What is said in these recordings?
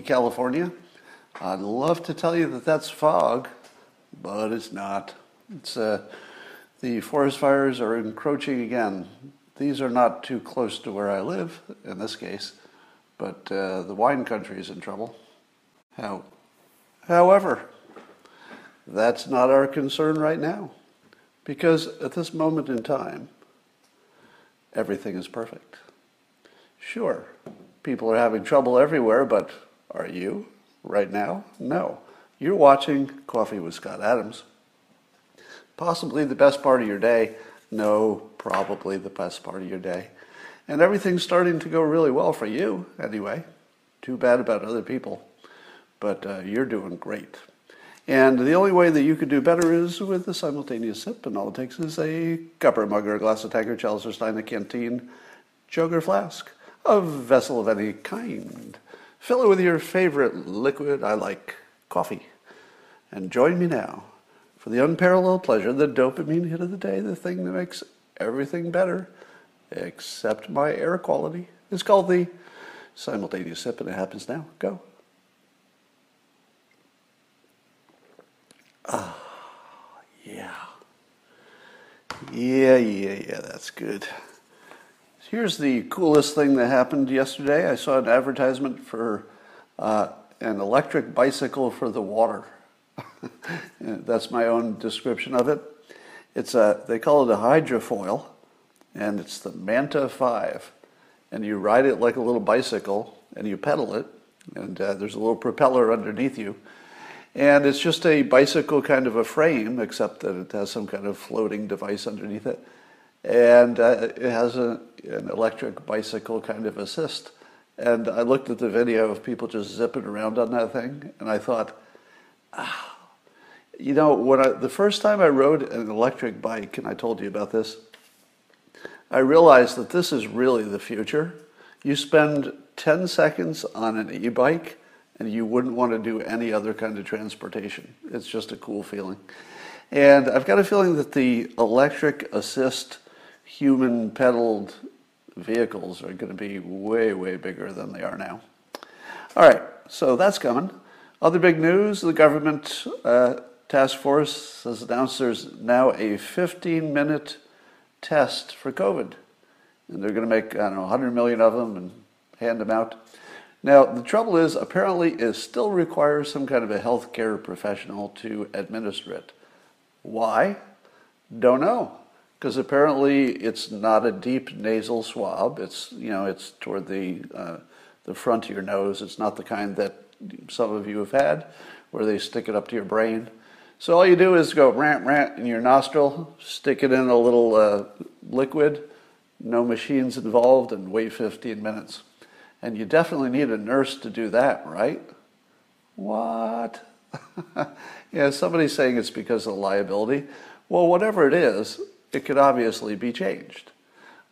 California. I'd love to tell you that that's fog, but it's not. It's uh, the forest fires are encroaching again. These are not too close to where I live in this case, but uh, the wine country is in trouble. How, however, that's not our concern right now, because at this moment in time, everything is perfect. Sure, people are having trouble everywhere, but are you right now? No. You're watching Coffee with Scott Adams. Possibly the best part of your day. No, probably the best part of your day. And everything's starting to go really well for you, anyway. Too bad about other people. But uh, you're doing great. And the only way that you could do better is with a simultaneous sip, and all it takes is a cup or mug or a glass of Tiger, chalice or stein, a canteen, jug or flask, a vessel of any kind. Fill it with your favorite liquid, I like coffee. And join me now for the unparalleled pleasure, the dopamine hit of the day, the thing that makes everything better, except my air quality. It's called the simultaneous sip, and it happens now. Go. Ah, yeah. Yeah, yeah, yeah, that's good. Here's the coolest thing that happened yesterday. I saw an advertisement for uh, an electric bicycle for the water. that's my own description of it. It's a, they call it a hydrofoil, and it's the Manta 5. And you ride it like a little bicycle, and you pedal it, and uh, there's a little propeller underneath you and it's just a bicycle kind of a frame, except that it has some kind of floating device underneath it. And uh, it has a, an electric bicycle kind of assist. And I looked at the video of people just zipping around on that thing, and I thought, ah, you know, when I, the first time I rode an electric bike, and I told you about this, I realized that this is really the future. You spend 10 seconds on an e bike, and you wouldn't want to do any other kind of transportation. It's just a cool feeling. And I've got a feeling that the electric assist human pedaled vehicles are going to be way, way bigger than they are now. All right, so that's coming. Other big news the government uh, task force has announced there's now a 15 minute test for COVID. And they're going to make, I don't know, 100 million of them and hand them out. Now, the trouble is, apparently, it still requires some kind of a healthcare professional to administer it. Why? Don't know. Because apparently it's not a deep nasal swab. It's, you know, it's toward the, uh, the front of your nose. It's not the kind that some of you have had, where they stick it up to your brain. So all you do is go rant, rant in your nostril, stick it in a little uh, liquid, no machines involved, and wait 15 minutes. And you definitely need a nurse to do that, right? What? yeah, somebody's saying it's because of liability. Well, whatever it is, it could obviously be changed.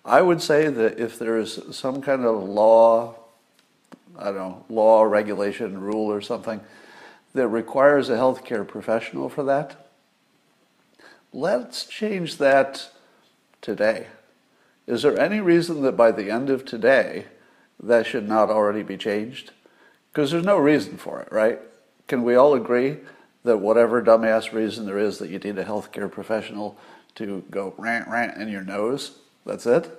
I would say that if there is some kind of law, I don't know, law, regulation, rule, or something that requires a healthcare professional for that, let's change that today. Is there any reason that by the end of today, that should not already be changed? Because there's no reason for it, right? Can we all agree that whatever dumbass reason there is that you need a healthcare professional to go rant rant in your nose, that's it?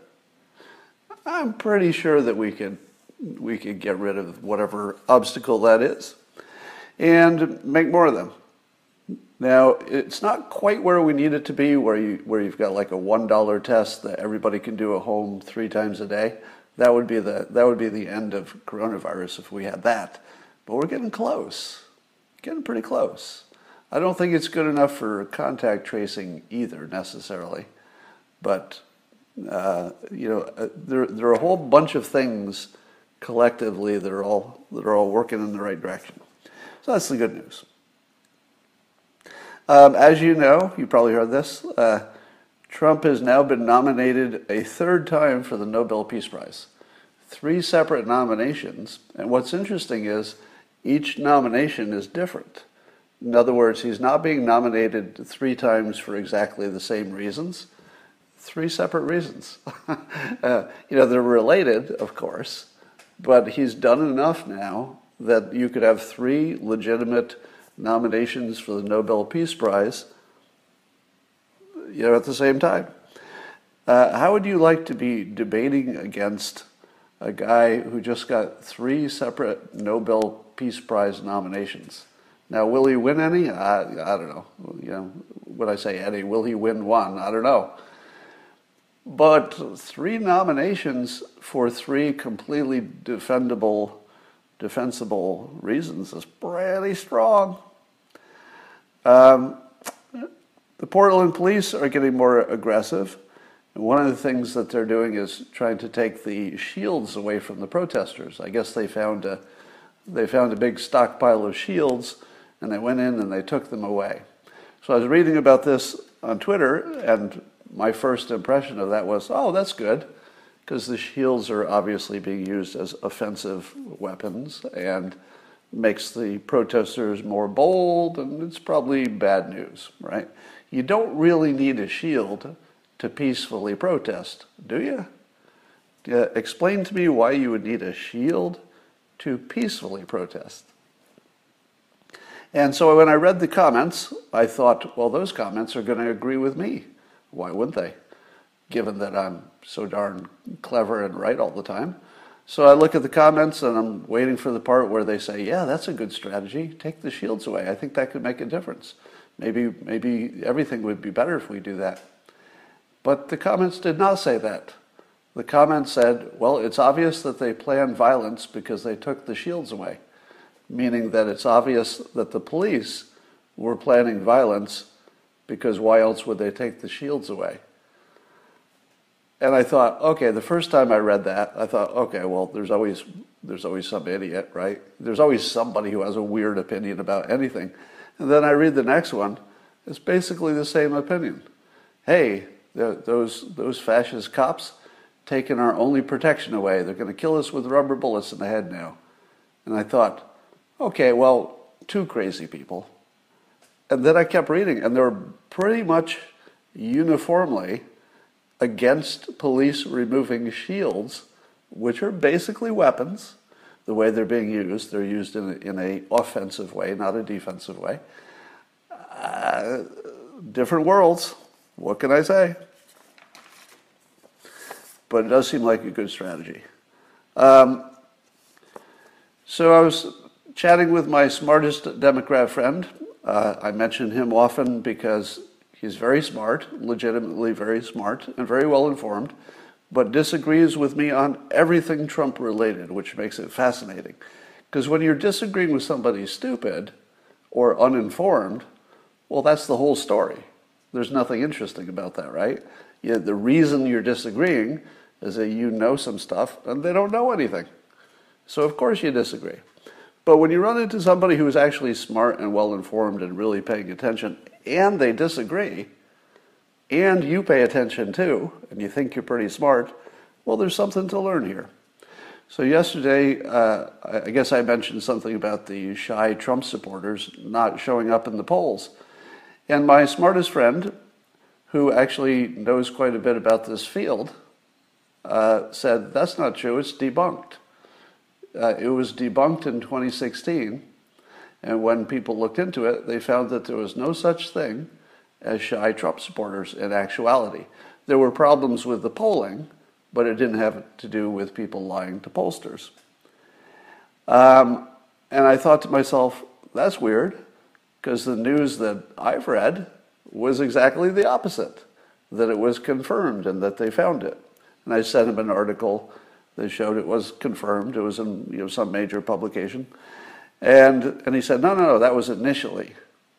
I'm pretty sure that we could we could get rid of whatever obstacle that is and make more of them. Now, it's not quite where we need it to be, where you where you've got like a one dollar test that everybody can do at home three times a day. That would be the that would be the end of coronavirus if we had that. But we're getting close, getting pretty close. I don't think it's good enough for contact tracing either necessarily, but uh, you know uh, there there are a whole bunch of things collectively that are all that are all working in the right direction. So that's the good news. Um, as you know, you probably heard this. Uh, Trump has now been nominated a third time for the Nobel Peace Prize. Three separate nominations. And what's interesting is each nomination is different. In other words, he's not being nominated three times for exactly the same reasons. Three separate reasons. uh, you know, they're related, of course, but he's done enough now that you could have three legitimate nominations for the Nobel Peace Prize, you know, at the same time. Uh, how would you like to be debating against a guy who just got three separate Nobel Peace Prize nominations? Now, will he win any? I, I don't know. You know, would I say any? Will he win one? I don't know. But three nominations for three completely defendable, defensible reasons is pretty strong. Um, the Portland police are getting more aggressive. And one of the things that they're doing is trying to take the shields away from the protesters. I guess they found a, they found a big stockpile of shields and they went in and they took them away. So I was reading about this on Twitter, and my first impression of that was, oh, that's good, because the shields are obviously being used as offensive weapons and makes the protesters more bold, and it's probably bad news, right? You don't really need a shield to peacefully protest, do you? Uh, explain to me why you would need a shield to peacefully protest. And so when I read the comments, I thought, well, those comments are going to agree with me. Why wouldn't they? Given that I'm so darn clever and right all the time. So I look at the comments and I'm waiting for the part where they say, yeah, that's a good strategy. Take the shields away. I think that could make a difference. Maybe, maybe everything would be better if we do that. But the comments did not say that. The comments said, well, it's obvious that they planned violence because they took the shields away meaning that it's obvious that the police were planning violence because why else would they take the shields away? And I thought, okay, the first time I read that, I thought, okay, well, there's always there's always some idiot, right? There's always somebody who has a weird opinion about anything. And then I read the next one. It's basically the same opinion. Hey, those those fascist cops taking our only protection away. They're going to kill us with rubber bullets in the head now. And I thought, Okay, well, two crazy people. And then I kept reading, and they were pretty much uniformly against police removing shields, which are basically weapons. The way they're being used, they're used in a, in a offensive way, not a defensive way. Uh, different worlds. What can I say? But it does seem like a good strategy. Um, so I was chatting with my smartest Democrat friend. Uh, I mention him often because he's very smart, legitimately very smart, and very well informed, but disagrees with me on everything Trump related, which makes it fascinating. Because when you're disagreeing with somebody stupid or uninformed, well, that's the whole story. There's nothing interesting about that, right? Yeah, the reason you're disagreeing is that you know some stuff and they don't know anything. So, of course, you disagree. But when you run into somebody who is actually smart and well informed and really paying attention, and they disagree, and you pay attention too, and you think you're pretty smart, well, there's something to learn here. So, yesterday, uh, I guess I mentioned something about the shy Trump supporters not showing up in the polls. And my smartest friend, who actually knows quite a bit about this field, uh, said, That's not true, it's debunked uh, it was debunked in 2016. And when people looked into it, they found that there was no such thing as shy Trump supporters in actuality. There were problems with the polling, but it didn't have to do with people lying to pollsters. Um, and I thought to myself, that's weird, because the news that I've read was exactly the opposite that it was confirmed and that they found it. And I sent him an article they showed it was confirmed. It was in you know, some major publication. And, and he said, no, no, no, that was initially.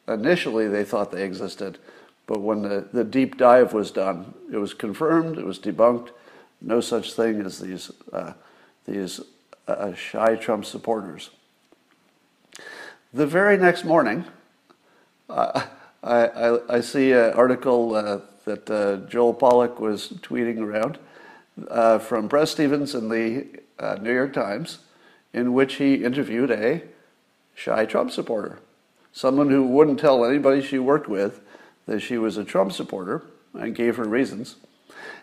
Initially, they thought they existed. But when the, the deep dive was done, it was confirmed, it was debunked. No such thing as these, uh, these uh, shy Trump supporters. The very next morning, uh, I, I, I, see an article uh, that uh, Joel Pollak was tweeting around uh, from Bret Stephens in the uh, New York Times, in which he interviewed a shy Trump supporter, someone who wouldn't tell anybody she worked with that she was a Trump supporter and gave her reasons.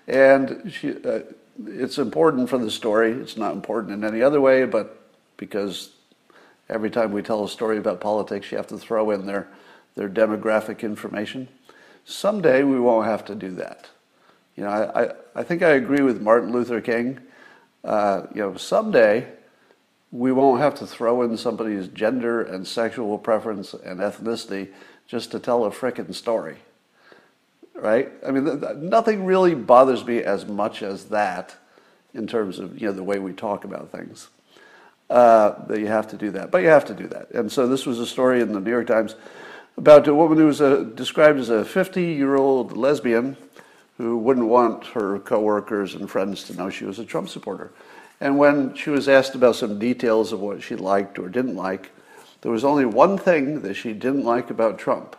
And she, uh, it's important for the story. It's not important in any other way, but because every time we tell a story about politics, you have to throw in their, their demographic information. Someday we won't have to do that. You know, I, I, think I agree with Martin Luther King. Uh, you know, someday we won't have to throw in somebody's gender and sexual preference and ethnicity just to tell a frickin' story. Right? I mean, th- th- nothing really bothers me as much as that in terms of, you know, the way we talk about things. Uh, that you have to do that. But you have to do that. And so this was a story in the New York Times about a woman who was a, described as a 50 year old lesbian who wouldn't want her coworkers and friends to know she was a Trump supporter. And when she was asked about some details of what she liked or didn't like, there was only one thing that she didn't like about Trump.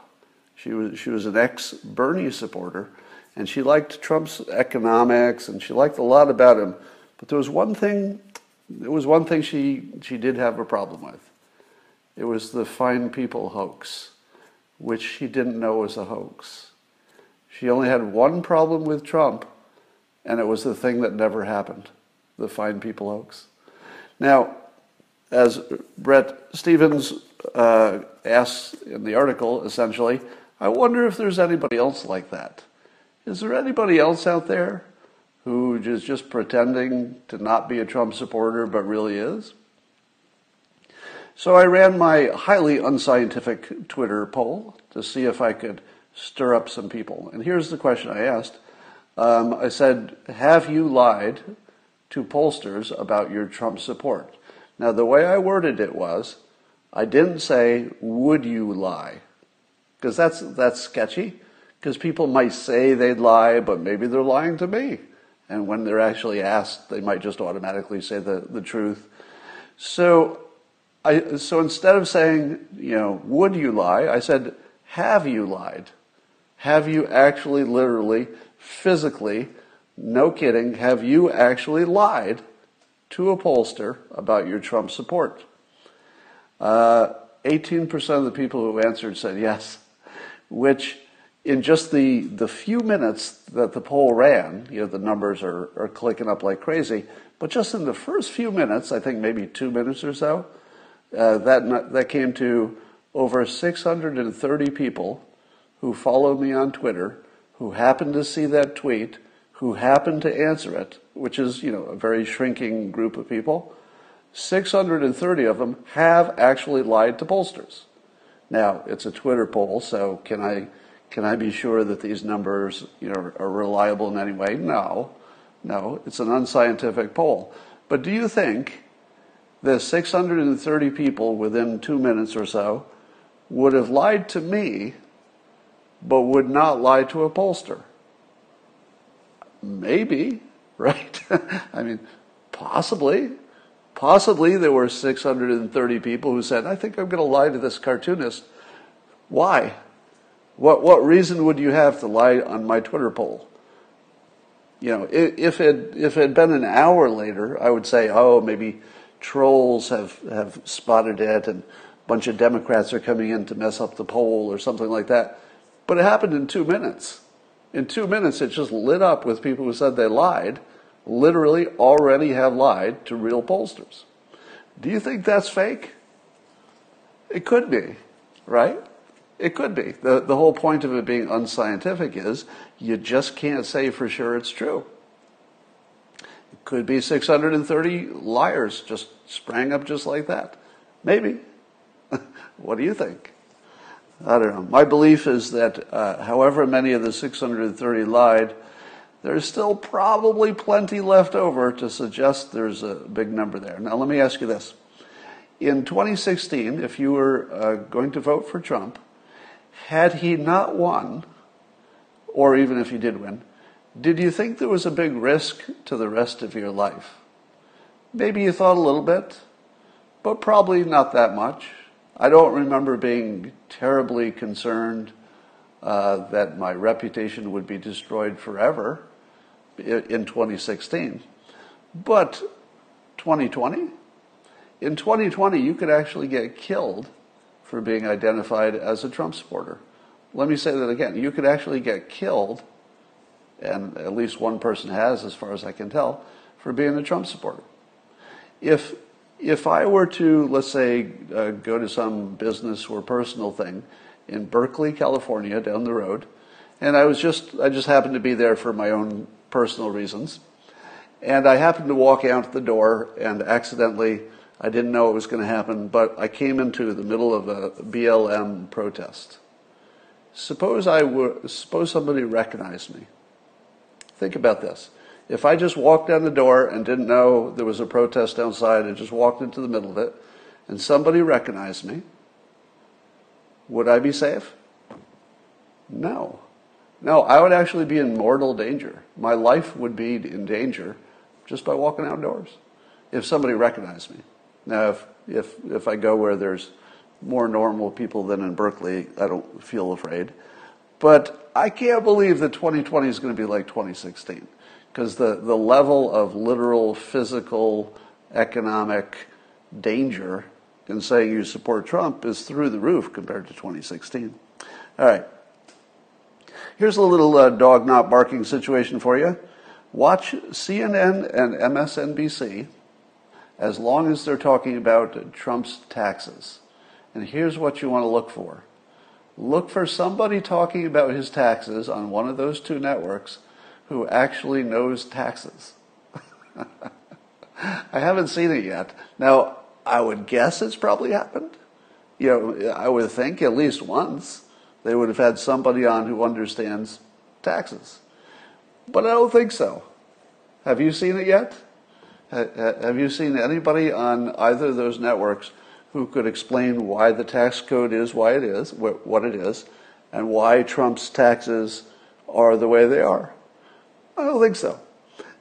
She was, she was an ex Bernie supporter, and she liked Trump's economics and she liked a lot about him. But there was one thing there was one thing she, she did have a problem with. It was the fine people hoax, which she didn't know was a hoax. She only had one problem with Trump, and it was the thing that never happened the fine people hoax. Now, as Bret Stephens uh, asks in the article, essentially, I wonder if there's anybody else like that. Is there anybody else out there who is just pretending to not be a Trump supporter but really is. So I ran my highly unscientific Twitter poll to see if I could stir up some people. And here's the question I asked. Um, I said, Have you lied to pollsters about your Trump support? Now, the way I worded it was, I didn't say, Would you lie? Because that's, that's sketchy. Because people might say they'd lie, but maybe they're lying to me. And when they're actually asked, they might just automatically say the, the truth. So, I, so instead of saying, you know, would you lie, I said, have you lied? Have you actually, literally, physically, no kidding, have you actually lied to a pollster about your Trump support? Uh, 18% of the people who answered said yes, which in just the, the few minutes that the poll ran, you know, the numbers are, are clicking up like crazy, but just in the first few minutes, I think maybe two minutes or so, uh, that, that came to over 630 people who follow me on Twitter, who happened to see that tweet, who happened to answer it, which is, you know, a very shrinking group of people. 630 of them have actually lied to pollsters. Now, it's a Twitter poll, so can I can I be sure that these numbers you know, are reliable in any way? No. No, it's an unscientific poll. But do you think that 630 people within two minutes or so would have lied to me, but would not lie to a pollster? Maybe, right? I mean, possibly. Possibly there were 630 people who said, I think I'm going to lie to this cartoonist. Why? What, what reason would you have to lie on my Twitter poll? You know, if it, if it had been an hour later, I would say, oh, maybe trolls have, have spotted it and a bunch of Democrats are coming in to mess up the poll or something like that. But it happened in two minutes. In two minutes, it just lit up with people who said they lied, literally already have lied to real pollsters. Do you think that's fake? It could be, right? It could be. The, the whole point of it being unscientific is you just can't say for sure it's true. It could be 630 liars just sprang up just like that. Maybe. what do you think? I don't know. My belief is that uh, however many of the 630 lied, there's still probably plenty left over to suggest there's a big number there. Now, let me ask you this. In 2016, if you were uh, going to vote for Trump, had he not won, or even if he did win, did you think there was a big risk to the rest of your life? Maybe you thought a little bit, but probably not that much. I don't remember being terribly concerned uh, that my reputation would be destroyed forever in 2016. But 2020? In 2020, you could actually get killed for being identified as a Trump supporter. Let me say that again. You could actually get killed, and at least one person has, as far as I can tell, for being a Trump supporter. If if I were to, let's say, uh, go to some business or personal thing in Berkeley, California, down the road, and I was just, I just happened to be there for my own personal reasons, and I happened to walk out the door and accidentally, I didn't know it was going to happen, but I came into the middle of a BLM protest. Suppose I were, suppose somebody recognized me. Think about this. If I just walked down the door and didn't know there was a protest outside and just walked into the middle of it, and somebody recognized me, would I be safe? No. No, I would actually be in mortal danger. My life would be in danger just by walking outdoors if somebody recognized me. Now, if, if, if I go where there's more normal people than in Berkeley, I don't feel afraid. But I can't believe that 2020 is going to be like 2016 because the, the level of literal, physical, economic danger in saying you support Trump is through the roof compared to 2016. All right. Here's a little uh, dog not barking situation for you. Watch CNN and MSNBC as long as they're talking about Trump's taxes. And here's what you want to look for look for somebody talking about his taxes on one of those two networks who actually knows taxes. I haven't seen it yet. Now, I would guess it's probably happened. You know, I would think at least once they would have had somebody on who understands taxes. But I don't think so. Have you seen it yet? Have you seen anybody on either of those networks who could explain why the tax code is why it is, what it is, and why Trump's taxes are the way they are? I don't think so.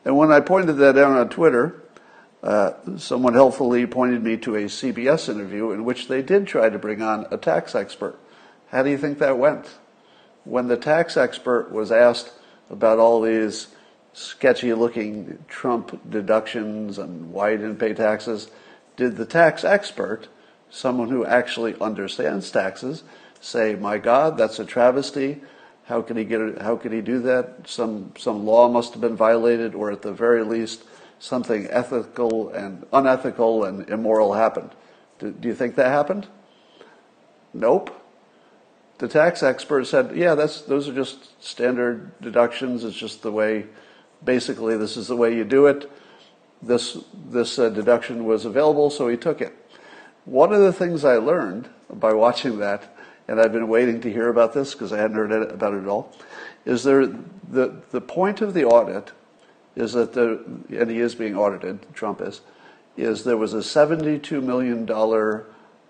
And when I pointed that out on Twitter, uh, someone helpfully pointed me to a CBS interview in which they did try to bring on a tax expert. How do you think that went? When the tax expert was asked about all these sketchy looking Trump deductions and why he didn't pay taxes, did the tax expert, someone who actually understands taxes, say, My God, that's a travesty. How could he get? How could he do that? Some some law must have been violated, or at the very least, something ethical and unethical and immoral happened. Do, do you think that happened? Nope. The tax expert said, "Yeah, that's those are just standard deductions. It's just the way. Basically, this is the way you do it. This this uh, deduction was available, so he took it." One of the things I learned by watching that and I've been waiting to hear about this because I hadn't heard about it at all, is there the, the point of the audit is that the, and he is being audited, Trump is, is there was a $72 million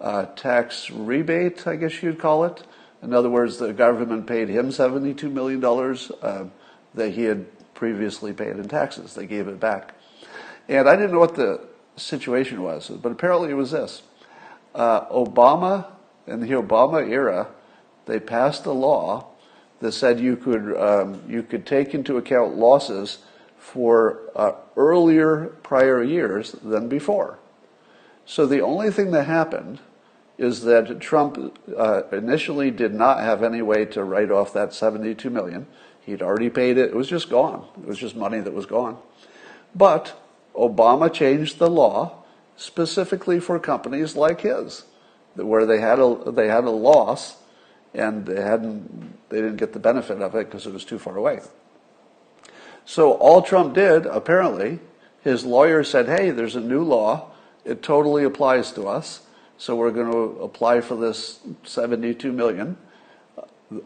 uh, tax rebate, I guess you'd call it. In other words, the government paid him $72 million uh, that he had previously paid in taxes. They gave it back. And I didn't know what the situation was, but apparently it was this. Uh, Obama in the Obama era, they passed a law that said you could um, you could take into account losses for uh, earlier prior years than before. So the only thing that happened is that Trump uh, initially did not have any way to write off that 72 million. He'd already paid it. It was just gone. It was just money that was gone. But Obama changed the law specifically for companies like his where they had a they had a loss and they hadn't they didn't get the benefit of it because it was too far away. So all Trump did apparently, his lawyer said, "Hey, there's a new law. It totally applies to us. So we're going to apply for this 72 million."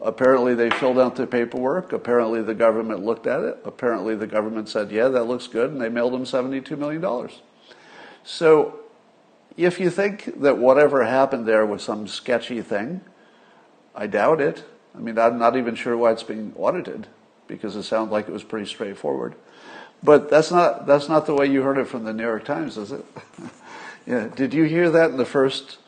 Apparently, they filled out the paperwork. Apparently, the government looked at it. Apparently, the government said, "Yeah, that looks good," and they mailed him 72 million dollars. So if you think that whatever happened there was some sketchy thing, I doubt it. I mean, I'm not even sure why it's being audited because it sounds like it was pretty straightforward. But that's not that's not the way you heard it from the New York Times, is it? yeah. Did you hear that in the first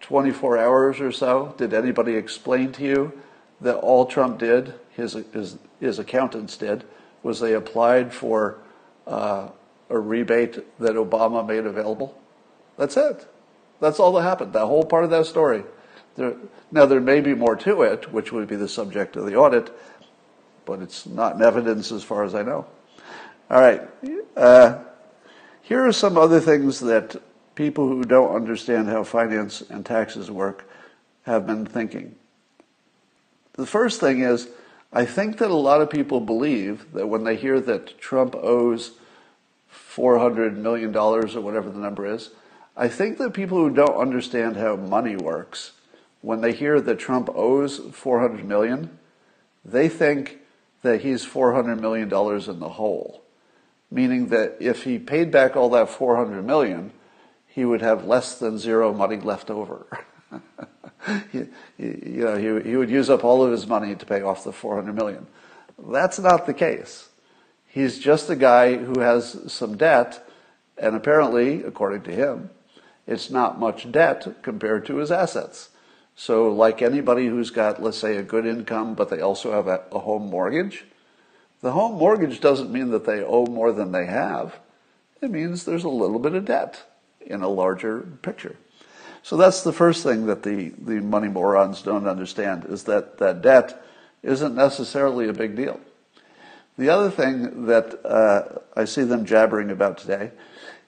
24 hours or so? Did anybody explain to you that all Trump did, his his, his accountants did, was they applied for uh, a rebate that Obama made available? That's it. That's all that happened. That whole part of that story. There, now, there may be more to it, which would be the subject of the audit, but it's not in evidence as far as I know. All right. Uh, here are some other things that people who don't understand how finance and taxes work have been thinking. The first thing is, I think that a lot of people believe that when they hear that Trump owes $400 million or whatever the number is, I think that people who don't understand how money works, when they hear that Trump owes 400 million, they think that he's 400 million dollars in the hole, meaning that if he paid back all that 400 million, he would have less than zero money left over. you, you know, he, he would use up all of his money to pay off the 400 million. That's not the case. He's just a guy who has some debt, and apparently, according to him, it's not much debt compared to his assets. So, like anybody who's got, let's say, a good income, but they also have a, a home mortgage, the home mortgage doesn't mean that they owe more than they have. It means there's a little bit of debt in a larger picture. So that's the first thing that the, the money morons don't understand is that, that debt isn't necessarily a big deal. The other thing that uh, I see them jabbering about today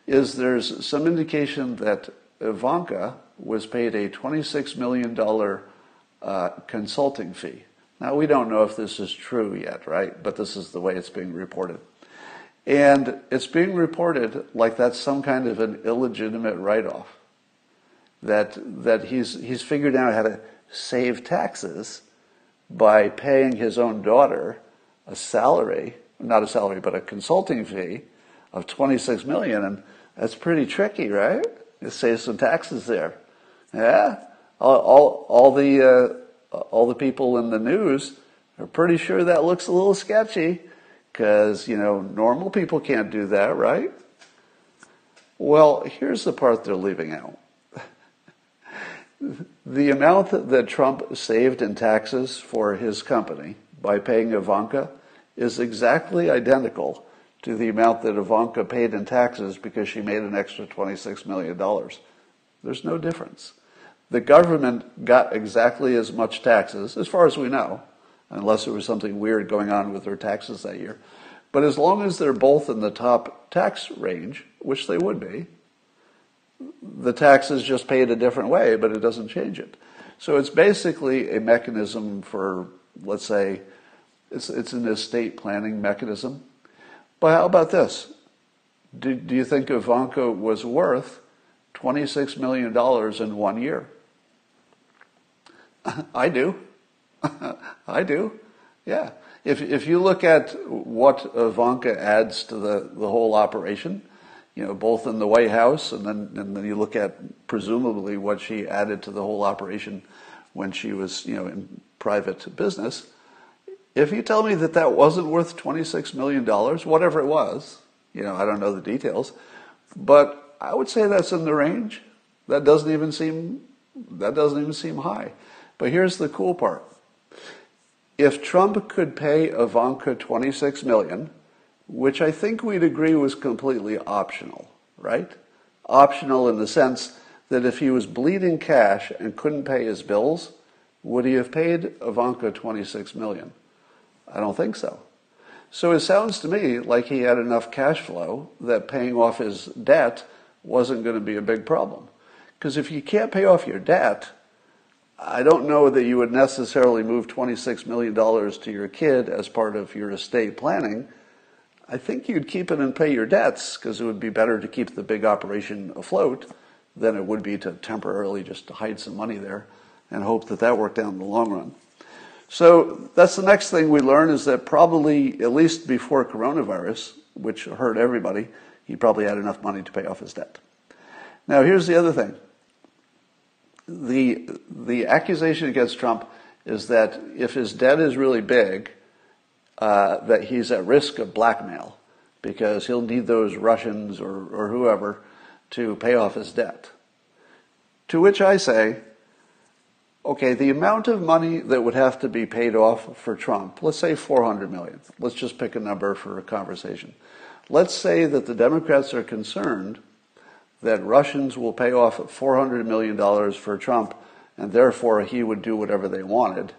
is there's some indication that Ivanka was paid a $26 million uh, consulting fee. Now, we don't know if this is true yet, right? But this is the way it's being reported. And it's being reported like that's some kind of an illegitimate write off. That, that he's, he's figured out how to save taxes by paying his own daughter a salary, not a salary, but a consulting fee of 26 million. And that's pretty tricky, right? You save some taxes there. Yeah? All, all, all the, uh, all the people in the news are pretty sure that looks a little sketchy because, you know, normal people can't do that, right? Well, here's the part they're leaving out. the amount that Trump saved in taxes for his company by paying Ivanka is exactly identical to the amount that Ivanka paid in taxes because she made an extra $26 million. There's no difference. The government got exactly as much taxes, as far as we know, unless there was something weird going on with their taxes that year. But as long as they're both in the top tax range, which they would be, the tax is just paid a different way, but it doesn't change it. So it's basically a mechanism for, let's say, it's, it's an estate planning mechanism but how about this? Do, do you think Ivanka was worth $26 million in one year? I do. I do. Yeah. If, if you look at what Ivanka adds to the, the whole operation, you know, both in the White House and then, and then you look at presumably what she added to the whole operation when she was, you know, in private business, if you tell me that that wasn't worth $26 million, whatever it was, you know, I don't know the details, but I would say that's in the range. That doesn't even seem, that doesn't even seem high. But here's the cool part. If Trump could pay Ivanka 26 million, which I think we'd agree was completely optional, right? Optional in the sense that if he was bleeding cash and couldn't pay his bills, would he have paid Ivanka 26 million? I don't think so. So it sounds to me like he had enough cash flow that paying off his debt wasn't going to be a big problem. Because if you can't pay off your debt, I don't know that you would necessarily move $26 million to your kid as part of your estate planning. I think you'd keep it and pay your debts because it would be better to keep the big operation afloat than it would be to temporarily just hide some money there and hope that that worked out in the long run. So that's the next thing we learn is that probably, at least before coronavirus, which hurt everybody, he probably had enough money to pay off his debt. Now, here's the other thing. The, the accusation against Trump is that if his debt is really big, uh, that he's at risk of blackmail because he'll need those Russians or, or whoever to pay off his debt. To which I say, Okay, the amount of money that would have to be paid off for Trump, let's say 400 million. Let's just pick a number for a conversation. Let's say that the Democrats are concerned that Russians will pay off $400 million for Trump, and therefore he would do whatever they wanted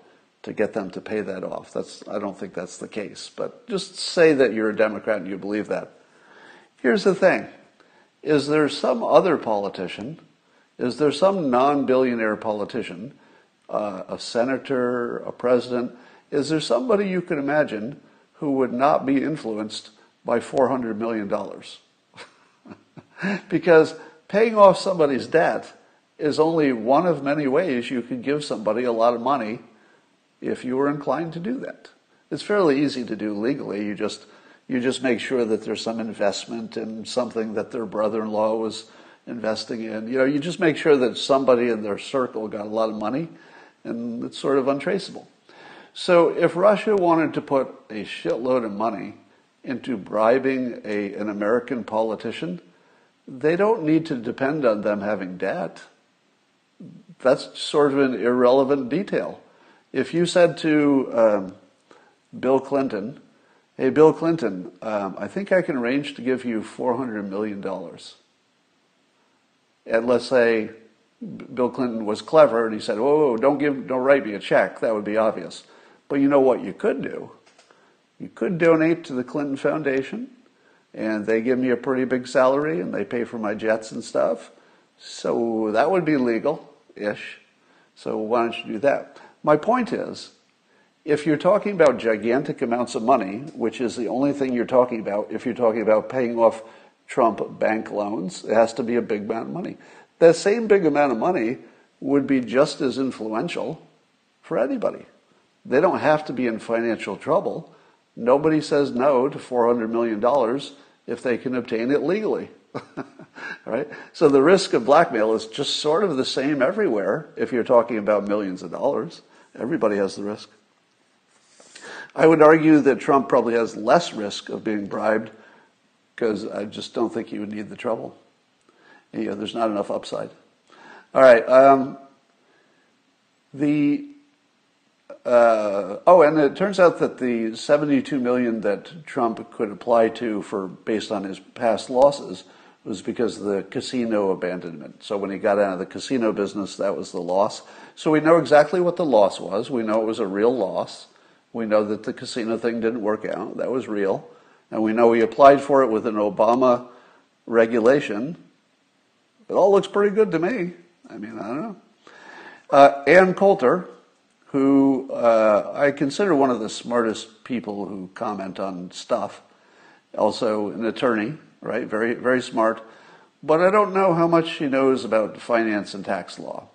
to get them to pay that off. That's, I don't think that's the case, but just say that you're a Democrat and you believe that. Here's the thing is there some other politician, is there some non billionaire politician, uh, a senator, a president, is there somebody you can imagine who would not be influenced by $400 million? because paying off somebody's debt is only one of many ways you could give somebody a lot of money if you were inclined to do that. It's fairly easy to do legally. You just you just make sure that there's some investment in something that their brother-in-law was investing in. You know, you just make sure that somebody in their circle got a lot of money, and it's sort of untraceable. So if Russia wanted to put a shitload of money into bribing a, an American politician, they don't need to depend on them having debt. That's sort of an irrelevant detail. If you said to um, Bill Clinton, Hey, Bill Clinton, um, I think I can arrange to give you $400 million. And let's say Bill Clinton was clever and he said, whoa, don't, give, don't write me a check. That would be obvious. But you know what you could do? You could donate to the Clinton Foundation and they give me a pretty big salary and they pay for my jets and stuff. So that would be legal ish. So why don't you do that? My point is, if you're talking about gigantic amounts of money, which is the only thing you're talking about, if you're talking about paying off Trump bank loans, it has to be a big amount of money. That same big amount of money would be just as influential for anybody. They don't have to be in financial trouble. Nobody says no to $400 million if they can obtain it legally. right? So the risk of blackmail is just sort of the same everywhere if you're talking about millions of dollars. Everybody has the risk. I would argue that Trump probably has less risk of being bribed because I just don't think he would need the trouble. You know, there's not enough upside. All right. Um, the uh, oh, and it turns out that the 72 million that Trump could apply to for based on his past losses was because of the casino abandonment. So when he got out of the casino business, that was the loss. So we know exactly what the loss was. We know it was a real loss. We know that the casino thing didn't work out. That was real. And we know he applied for it with an Obama regulation. It all looks pretty good to me. I mean, I don't know. Uh, Ann Coulter, who uh, I consider one of the smartest people who comment on stuff, also an attorney, right? Very, very smart. But I don't know how much she knows about finance and tax law.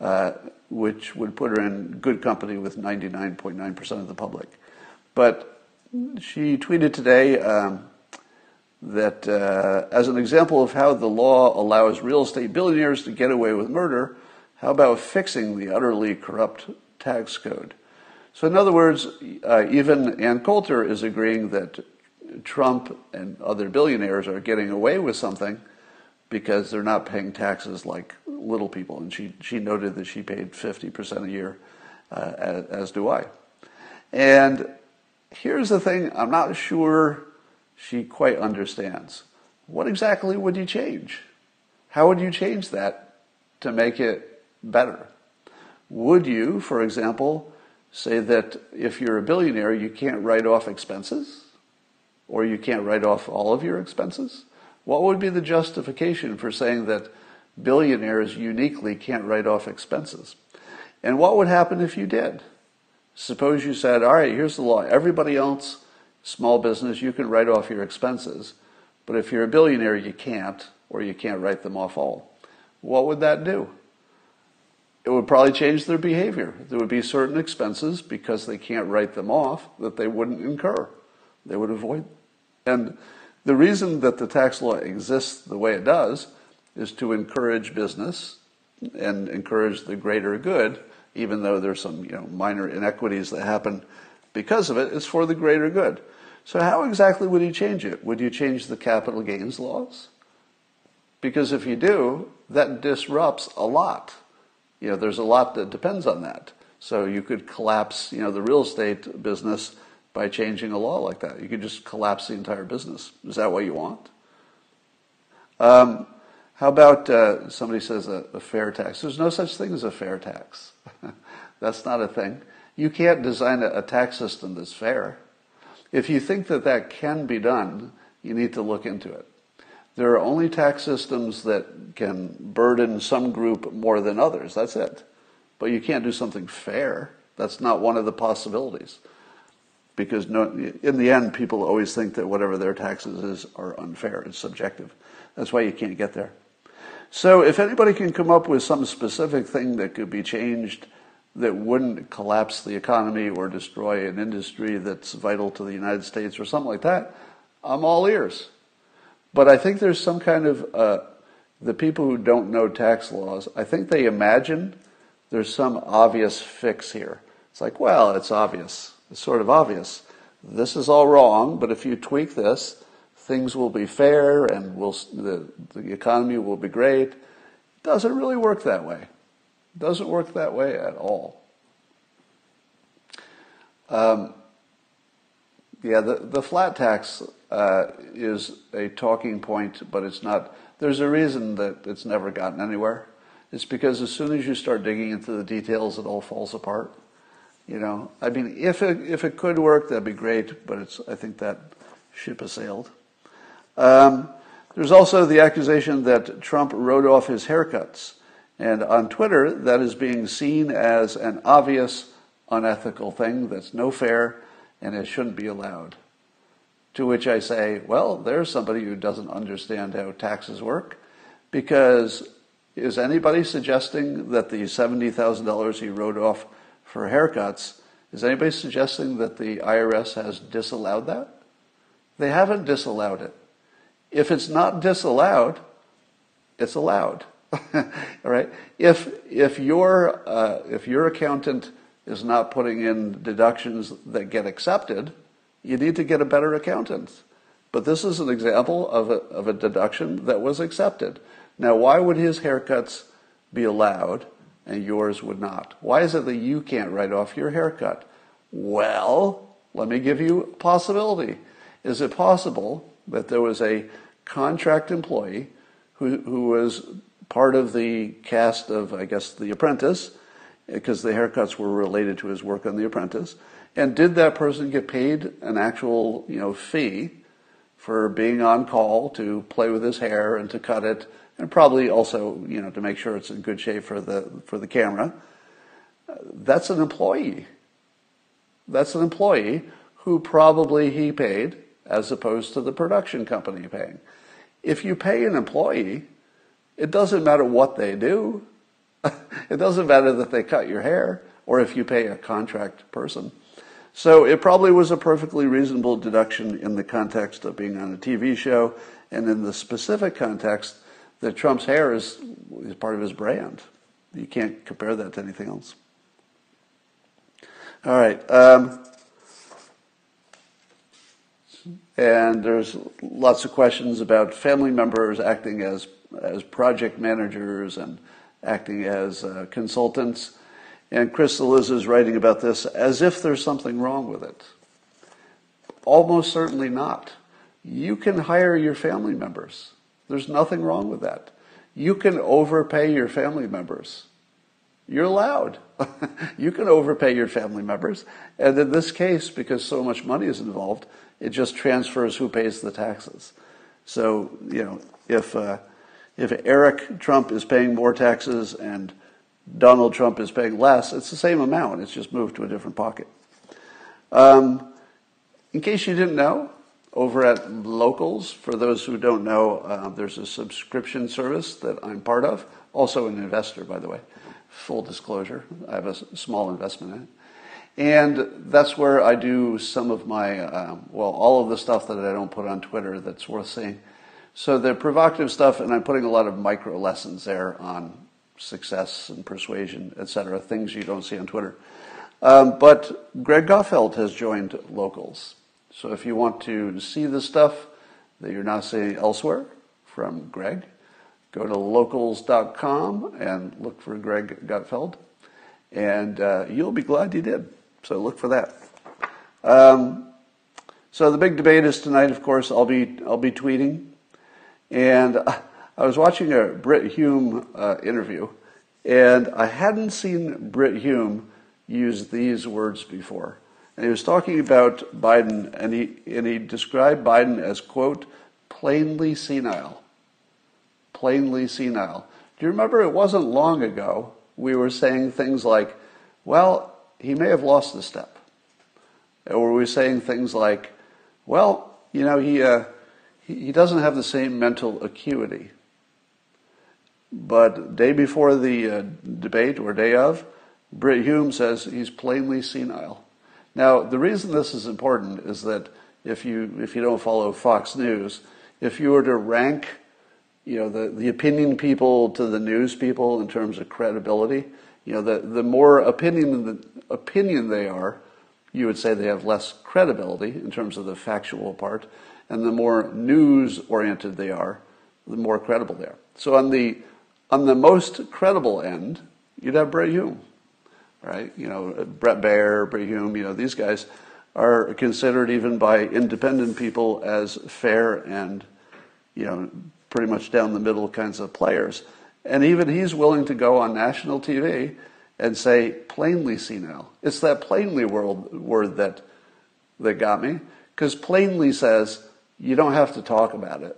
Uh, which would put her in good company with 99.9% of the public. But she tweeted today um, that uh, as an example of how the law allows real estate billionaires to get away with murder, how about fixing the utterly corrupt tax code? So, in other words, uh, even Ann Coulter is agreeing that Trump and other billionaires are getting away with something because they're not paying taxes like little people. And she, she noted that she paid 50% a year, uh, as, as do I. And here's the thing I'm not sure she quite understands. What exactly would you change? How would you change that to make it better? Would you, for example, say that if you're a billionaire, you can't write off expenses? Or you can't write off all of your expenses? What would be the justification for saying that billionaires uniquely can't write off expenses? And what would happen if you did? Suppose you said, all right, here's the law. Everybody else, small business, you can write off your expenses. But if you're a billionaire, you can't, or you can't write them off all. What would that do? It would probably change their behavior. There would be certain expenses because they can't write them off that they wouldn't incur. They would avoid. And the reason that the tax law exists the way it does is to encourage business and encourage the greater good, even though there's some you know, minor inequities that happen because of it, it's for the greater good. So, how exactly would you change it? Would you change the capital gains laws? Because if you do, that disrupts a lot. You know, there's a lot that depends on that. So you could collapse, you know, the real estate business by changing a law like that. You could just collapse the entire business. Is that what you want? Um, how about uh, somebody says a, a, fair tax? There's no such thing as a fair tax. that's not a thing. You can't design a, a tax system that's fair. If you think that that can be done, you need to look into it. There are only tax systems that can burden some group more than others. That's it. But you can't do something fair. That's not one of the possibilities. Because no, in the end, people always think that whatever their taxes is are unfair. It's subjective. That's why you can't get there. So if anybody can come up with some specific thing that could be changed that wouldn't collapse the economy or destroy an industry that's vital to the United States or something like that, I'm all ears. But I think there's some kind of, uh, the people who don't know tax laws, I think they imagine there's some obvious fix here. It's like, well, it's obvious. It's sort of obvious. This is all wrong, but if you tweak this, things will be fair and we'll, the, the economy will be great. It doesn't really work that way. Doesn't work that way at all. Um, yeah, the, the flat tax uh, is a talking point, but it's not. There's a reason that it's never gotten anywhere. It's because as soon as you start digging into the details, it all falls apart. You know, I mean, if it if it could work, that'd be great. But it's I think that ship has sailed. Um, there's also the accusation that Trump wrote off his haircuts, and on Twitter, that is being seen as an obvious unethical thing that's no fair and it shouldn't be allowed. To which I say, well, there's somebody who doesn't understand how taxes work, because is anybody suggesting that the $70,000 he wrote off for haircuts, is anybody suggesting that the IRS has disallowed that? They haven't disallowed it. If it's not disallowed, it's allowed. All right. If if your uh, if your accountant is not putting in deductions that get accepted, you need to get a better accountant. But this is an example of a, of a deduction that was accepted. Now, why would his haircuts be allowed and yours would not? Why is it that you can't write off your haircut? Well, let me give you a possibility. Is it possible that there was a contract employee who, who was part of the cast of, I guess, The Apprentice, because the haircuts were related to his work on The Apprentice, and did that person get paid an actual, you know, fee for being on call to play with his hair and to cut it, and probably also, you know, to make sure it's in good shape for the for the camera? That's an employee. That's an employee who probably he paid as opposed to the production company paying. If you pay an employee, it doesn't matter what they do. it doesn't matter that they cut your hair or if you pay a contract person. So it probably was a perfectly reasonable deduction in the context of being on a TV show and in the specific context that Trump's hair is, is part of his brand. You can't compare that to anything else. All right. Um, and there's lots of questions about family members acting as as project managers and acting as uh, consultants. And Chris Cillizza is writing about this as if there's something wrong with it. Almost certainly not. You can hire your family members. There's nothing wrong with that. You can overpay your family members. You're allowed. you can overpay your family members. And in this case, because so much money is involved, it just transfers who pays the taxes. So, you know, if, uh, if Eric Trump is paying more taxes and Donald Trump is paying less, it's the same amount. It's just moved to a different pocket. Um, in case you didn't know, over at Locals, for those who don't know, uh, there's a subscription service that I'm part of. Also, an investor, by the way. Full disclosure, I have a small investment in it. And that's where I do some of my, um, well, all of the stuff that I don't put on Twitter that's worth seeing. So the provocative stuff, and I'm putting a lot of micro lessons there on success and persuasion, etc., things you don't see on Twitter. Um, but Greg Gutfeld has joined Locals. So if you want to see the stuff that you're not seeing elsewhere from Greg, go to locals.com and look for Greg Gutfeld, and uh, you'll be glad you did. So look for that. Um, so the big debate is tonight. Of course, I'll be I'll be tweeting, and I was watching a Brit Hume uh, interview, and I hadn't seen Brit Hume use these words before. And he was talking about Biden, and he and he described Biden as quote plainly senile. Plainly senile. Do you remember it wasn't long ago we were saying things like, well, he may have lost a step. Or we were saying things like, well, you know, he, uh, he, doesn't have the same mental acuity. But day before the uh, debate or day of, Brit Hume says he's plainly senile. Now, the reason this is important is that if you if you don't follow Fox News, if you were to rank, you know, the, the opinion people to the news people in terms of credibility, you know, the, the more opinion the opinion they are, you would say they have less credibility in terms of the factual part, and the more news oriented they are, the more credible they are. So on the on the most credible end, you'd have Brit Hume, right? You know, Bret Baier, Brit Hume, you know, these guys are considered even by independent people as fair and, you know, pretty much down the middle kinds of players. And even he's willing to go on national TV and say plainly senile. It's that plainly word, word that, that got me, because plainly says you don't have to talk about it.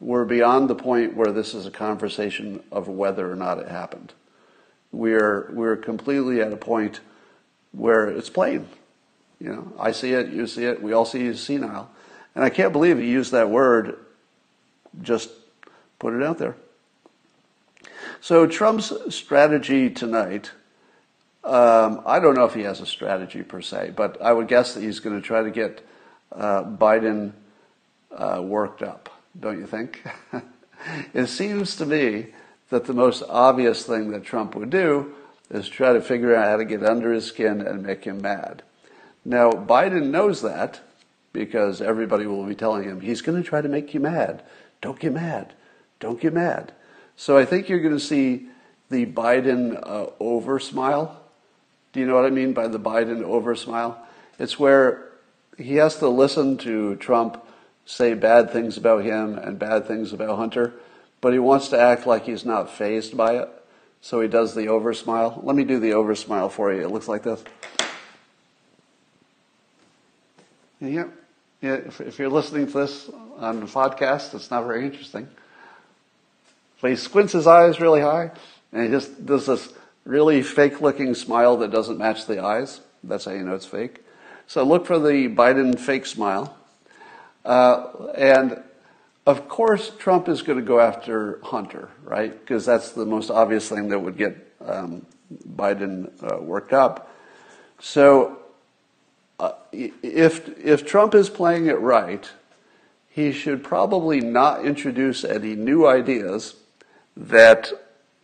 We're beyond the point where this is a conversation of whether or not it happened. We're, we're completely at a point where it's plain. You know, I see it, you see it, we all see you senile. And I can't believe he used that word, just put it out there. So Trump's strategy tonight, um, I don't know if he has a strategy per se, but I would guess that he's going to try to get uh, Biden uh, worked up don't you think? it seems to me that the most obvious thing that Trump would do is try to figure out how to get under his skin and make him mad. Now, Biden knows that because everybody will be telling him he's going to try to make you mad. Don't get mad. Don't get mad. So I think you're going to see the Biden uh, over smile. Do you know what I mean by the Biden over smile? It's where he has to listen to Trump say bad things about him and bad things about Hunter, but he wants to act like he's not fazed by it. So he does the over smile. Let me do the over smile for you. It looks like this. Yeah, yeah. If, if you're listening to this on the podcast, it's not very interesting. But he squints his eyes really high, and he just does this really fake-looking smile that doesn't match the eyes. That's how you know it's fake. So look for the Biden fake smile. Uh, and of course, Trump is going to go after Hunter, right? Because that's the most obvious thing that would get um, Biden uh, worked up. So, uh, if if Trump is playing it right, he should probably not introduce any new ideas that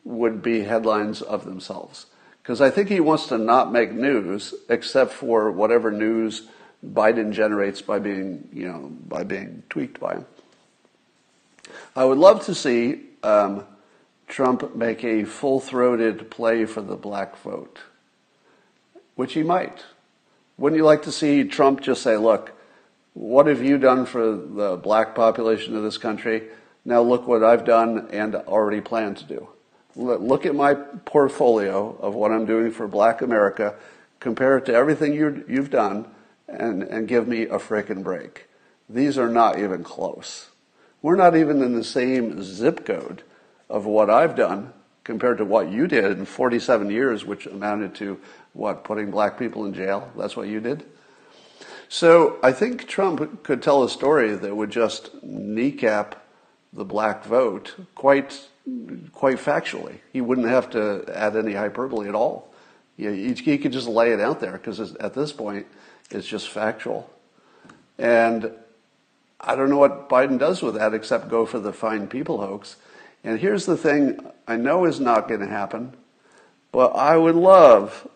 would be headlines of themselves. Because I think he wants to not make news except for whatever news Biden generates by being, you know, by being tweaked by him. I would love to see um, Trump make a full-throated play for the black vote, which he might. Wouldn't you like to see Trump just say, "Look, what have you done for the black population of this country? Now look what I've done and already plan to do. Look at my portfolio of what I'm doing for Black America. Compare it to everything you've d." and, and give me a frickin' break. These are not even close. We're not even in the same zip code of what I've done compared to what you did in 47 years, which amounted to what, putting black people in jail? That's what you did? So I think Trump could tell a story that would just kneecap the black vote quite, quite factually. He wouldn't have to add any hyperbole at all. He, he could just lay it out there because at this point, it's just factual. And I don't know what Biden does with that except go for the fine people hoax. And here's the thing I know is not going to happen, but I would love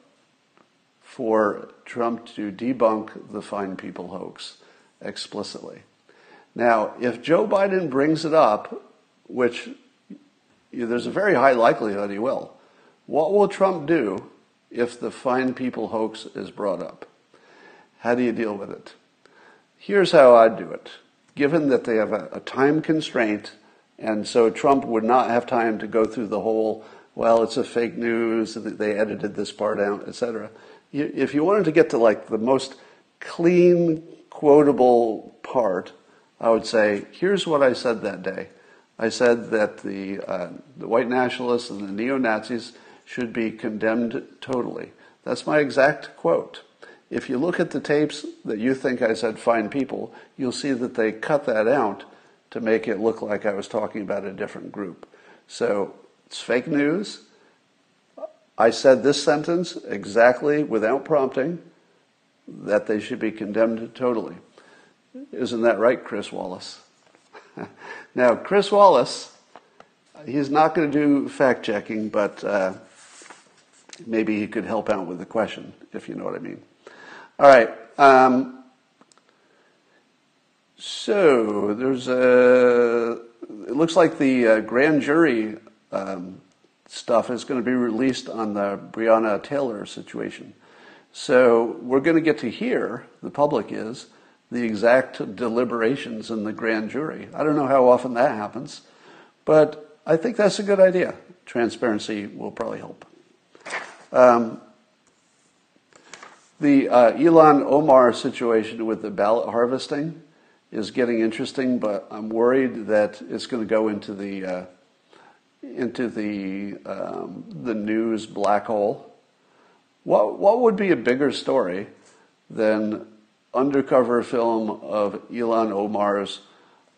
for Trump to debunk the fine people hoax explicitly. Now, if Joe Biden brings it up, which there's a very high likelihood he will, what will Trump do if the fine people hoax is brought up? How do you deal with it? Here's how I'd do it. Given that they have a, a time constraint, and so Trump would not have time to go through the whole, well, it's a fake news, they edited this part out, etc. If you wanted to get to like the most clean, quotable part, I would say, here's what I said that day. I said that the, uh, the white nationalists and the neo Nazis should be condemned totally. That's my exact quote. If you look at the tapes that you think I said fine people, you'll see that they cut that out to make it look like I was talking about a different group. So it's fake news. I said this sentence exactly without prompting that they should be condemned totally. Isn't that right, Chris Wallace? now, Chris Wallace, he's not going to do fact checking, but uh, maybe he could help out with the question, if you know what I mean. All right. Um, so there's a. It looks like the uh, grand jury um, stuff is going to be released on the Breonna Taylor situation. So we're going to get to hear, the public is, the exact deliberations in the grand jury. I don't know how often that happens, but I think that's a good idea. Transparency will probably help. Um, the uh, Ilhan Omar situation with the ballot harvesting is getting interesting, but I'm worried that it's going to go into the uh, into the um, the news black hole. What what would be a bigger story than undercover film of Ilhan Omar's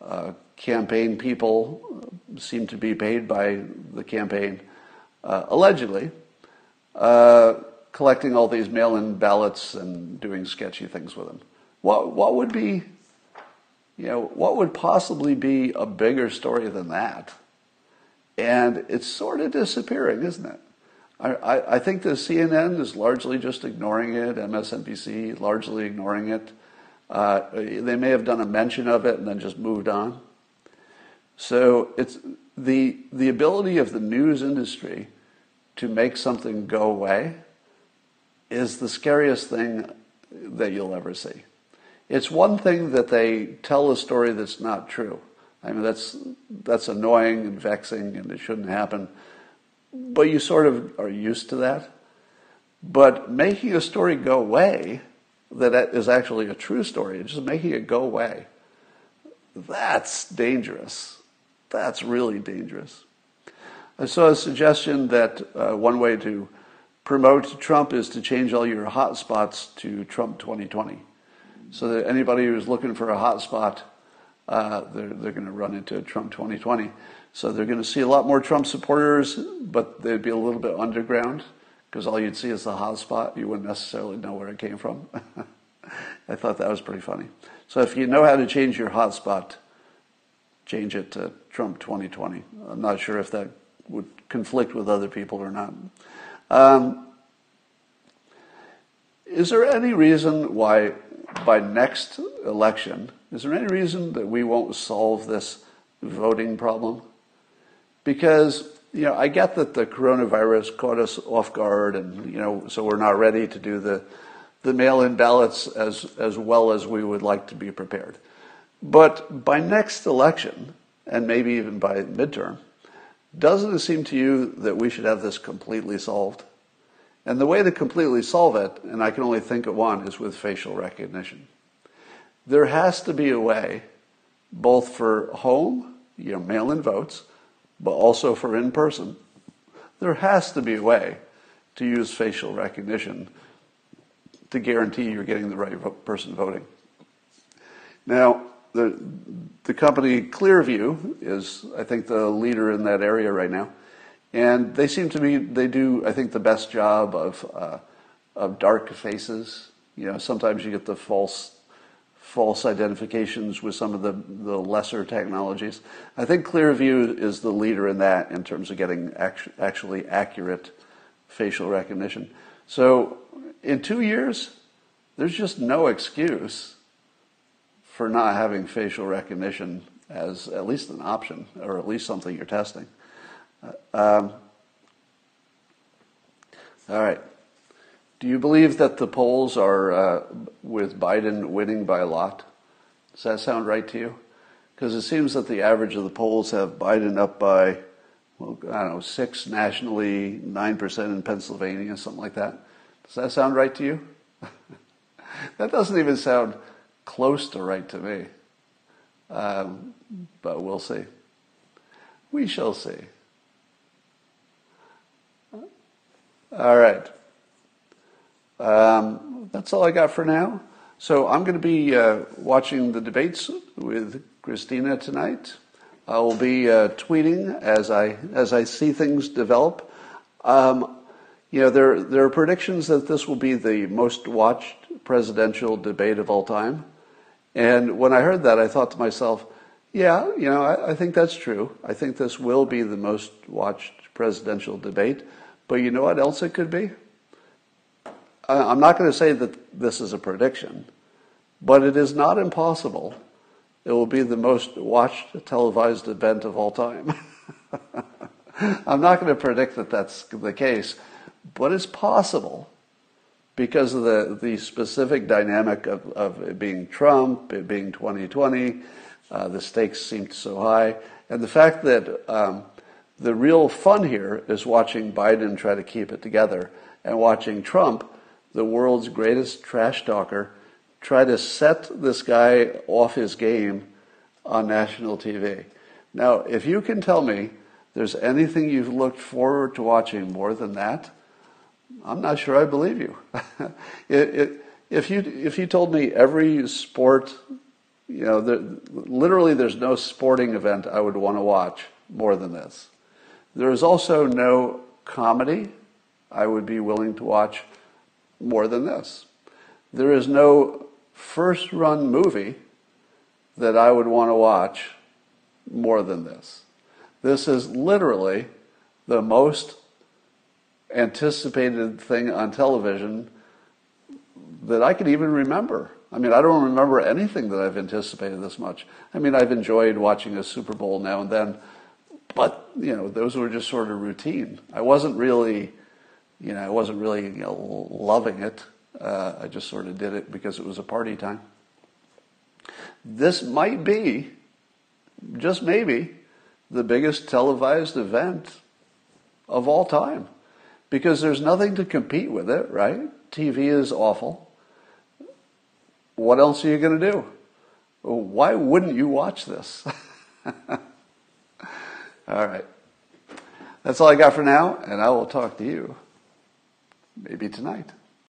uh, campaign people seem to be paid by the campaign, uh, allegedly, uh, collecting all these mail-in ballots and doing sketchy things with them. What what would be, you know, what would possibly be a bigger story than that? And it's sort of disappearing, isn't it? I, I, think the CNN is largely just ignoring it, MSNBC largely ignoring it. Uh, they may have done a mention of it and then just moved on. So it's the the ability of the news industry to make something go away is the scariest thing that you'll ever see. It's one thing that they tell a story that's not true. I mean that's that's annoying and vexing and it shouldn't happen but you sort of are used to that. But making a story go away that is actually a true story, just making it go away, that's dangerous. That's really dangerous. I saw a suggestion that uh, one way to promote Trump is to change all your hotspots to Trump 2020. So that anybody who's looking for a hotspot, uh, they're, they're going to run into Trump 2020. So they're going to see a lot more Trump supporters, but they'd be a little bit underground because all you'd see is the hotspot. You wouldn't necessarily know where it came from. I thought that was pretty funny. So if you know how to change your hotspot, change it to Trump 2020. I'm not sure if that would conflict with other people or not. Um, is there any reason why, by next election, is there any reason that we won't solve this voting problem? because you know I get that the coronavirus caught us off guard, and you know so we're not ready to do the the mail-in ballots as as well as we would like to be prepared. But by next election, and maybe even by midterm, doesn't it seem to you that we should have this completely solved? And the way to completely solve it, and I can only think of one, is with facial recognition. There has to be a way, both for home, you know, mail-in votes, but also for in person, there has to be a way to use facial recognition to guarantee you're getting the right person voting. Now, the, the company Clearview is, I think, the leader in that area right now. And they seem to be, they do, I think, the best job of, uh, of dark faces. You know, sometimes you get the false false identifications with some of the, the lesser technologies. I think Clearview is the leader in that in terms of getting actu- actually accurate facial recognition. So in two years, there's just no excuse for not having facial recognition as at least an option or at least something you're testing. Uh, um, all right. Do you believe that the polls are uh, with Biden winning by a lot? Does that sound right to you? Because it seems that the average of the polls have Biden up by, well, I don't know, six nationally, 9% in Pennsylvania, something like that. Does that sound right to you? that doesn't even sound close to right to me. Um, but we'll see. We shall see. All right. Um, that's all I got for now. So I'm going to be uh, watching the debates with Christina tonight. I will be uh, tweeting as I as I see things develop. Um, you know, there there are predictions that this will be the most watched presidential debate of all time. And when I heard that, I thought to myself, yeah, you know, I, I think that's true. I think this will be the most watched presidential debate. But you know what else it could be? I'm not going to say that this is a prediction, but it is not impossible. It will be the most watched televised event of all time. I'm not going to predict that that's the case, but it's possible because of the, the specific dynamic of, of it being Trump, it being 2020, uh, the stakes seemed so high, and the fact that um, the real fun here is watching Biden try to keep it together and watching Trump, the world's greatest trash talker, try to set this guy off his game on national TV. Now, if you can tell me there's anything you've looked forward to watching more than that, I'm not sure I believe you. it, it, if you if you told me every sport, you know, the, literally there's no sporting event I would want to watch more than this. There is also no comedy I would be willing to watch more than this. There is no first run movie that I would want to watch more than this. This is literally the most anticipated thing on television that I can even remember. I mean, I don't remember anything that I've anticipated this much. I mean, I've enjoyed watching a Super Bowl now and then, but you know, those were just sort of routine. I wasn't really, you know, I wasn't really you know, loving it. Uh, I just sort of did it because it was a party time. This might be, just maybe, the biggest televised event of all time because there's nothing to compete with it, right? TV is awful. What else are you going to do? Why wouldn't you watch this? all right. That's all I got for now, and I will talk to you maybe tonight.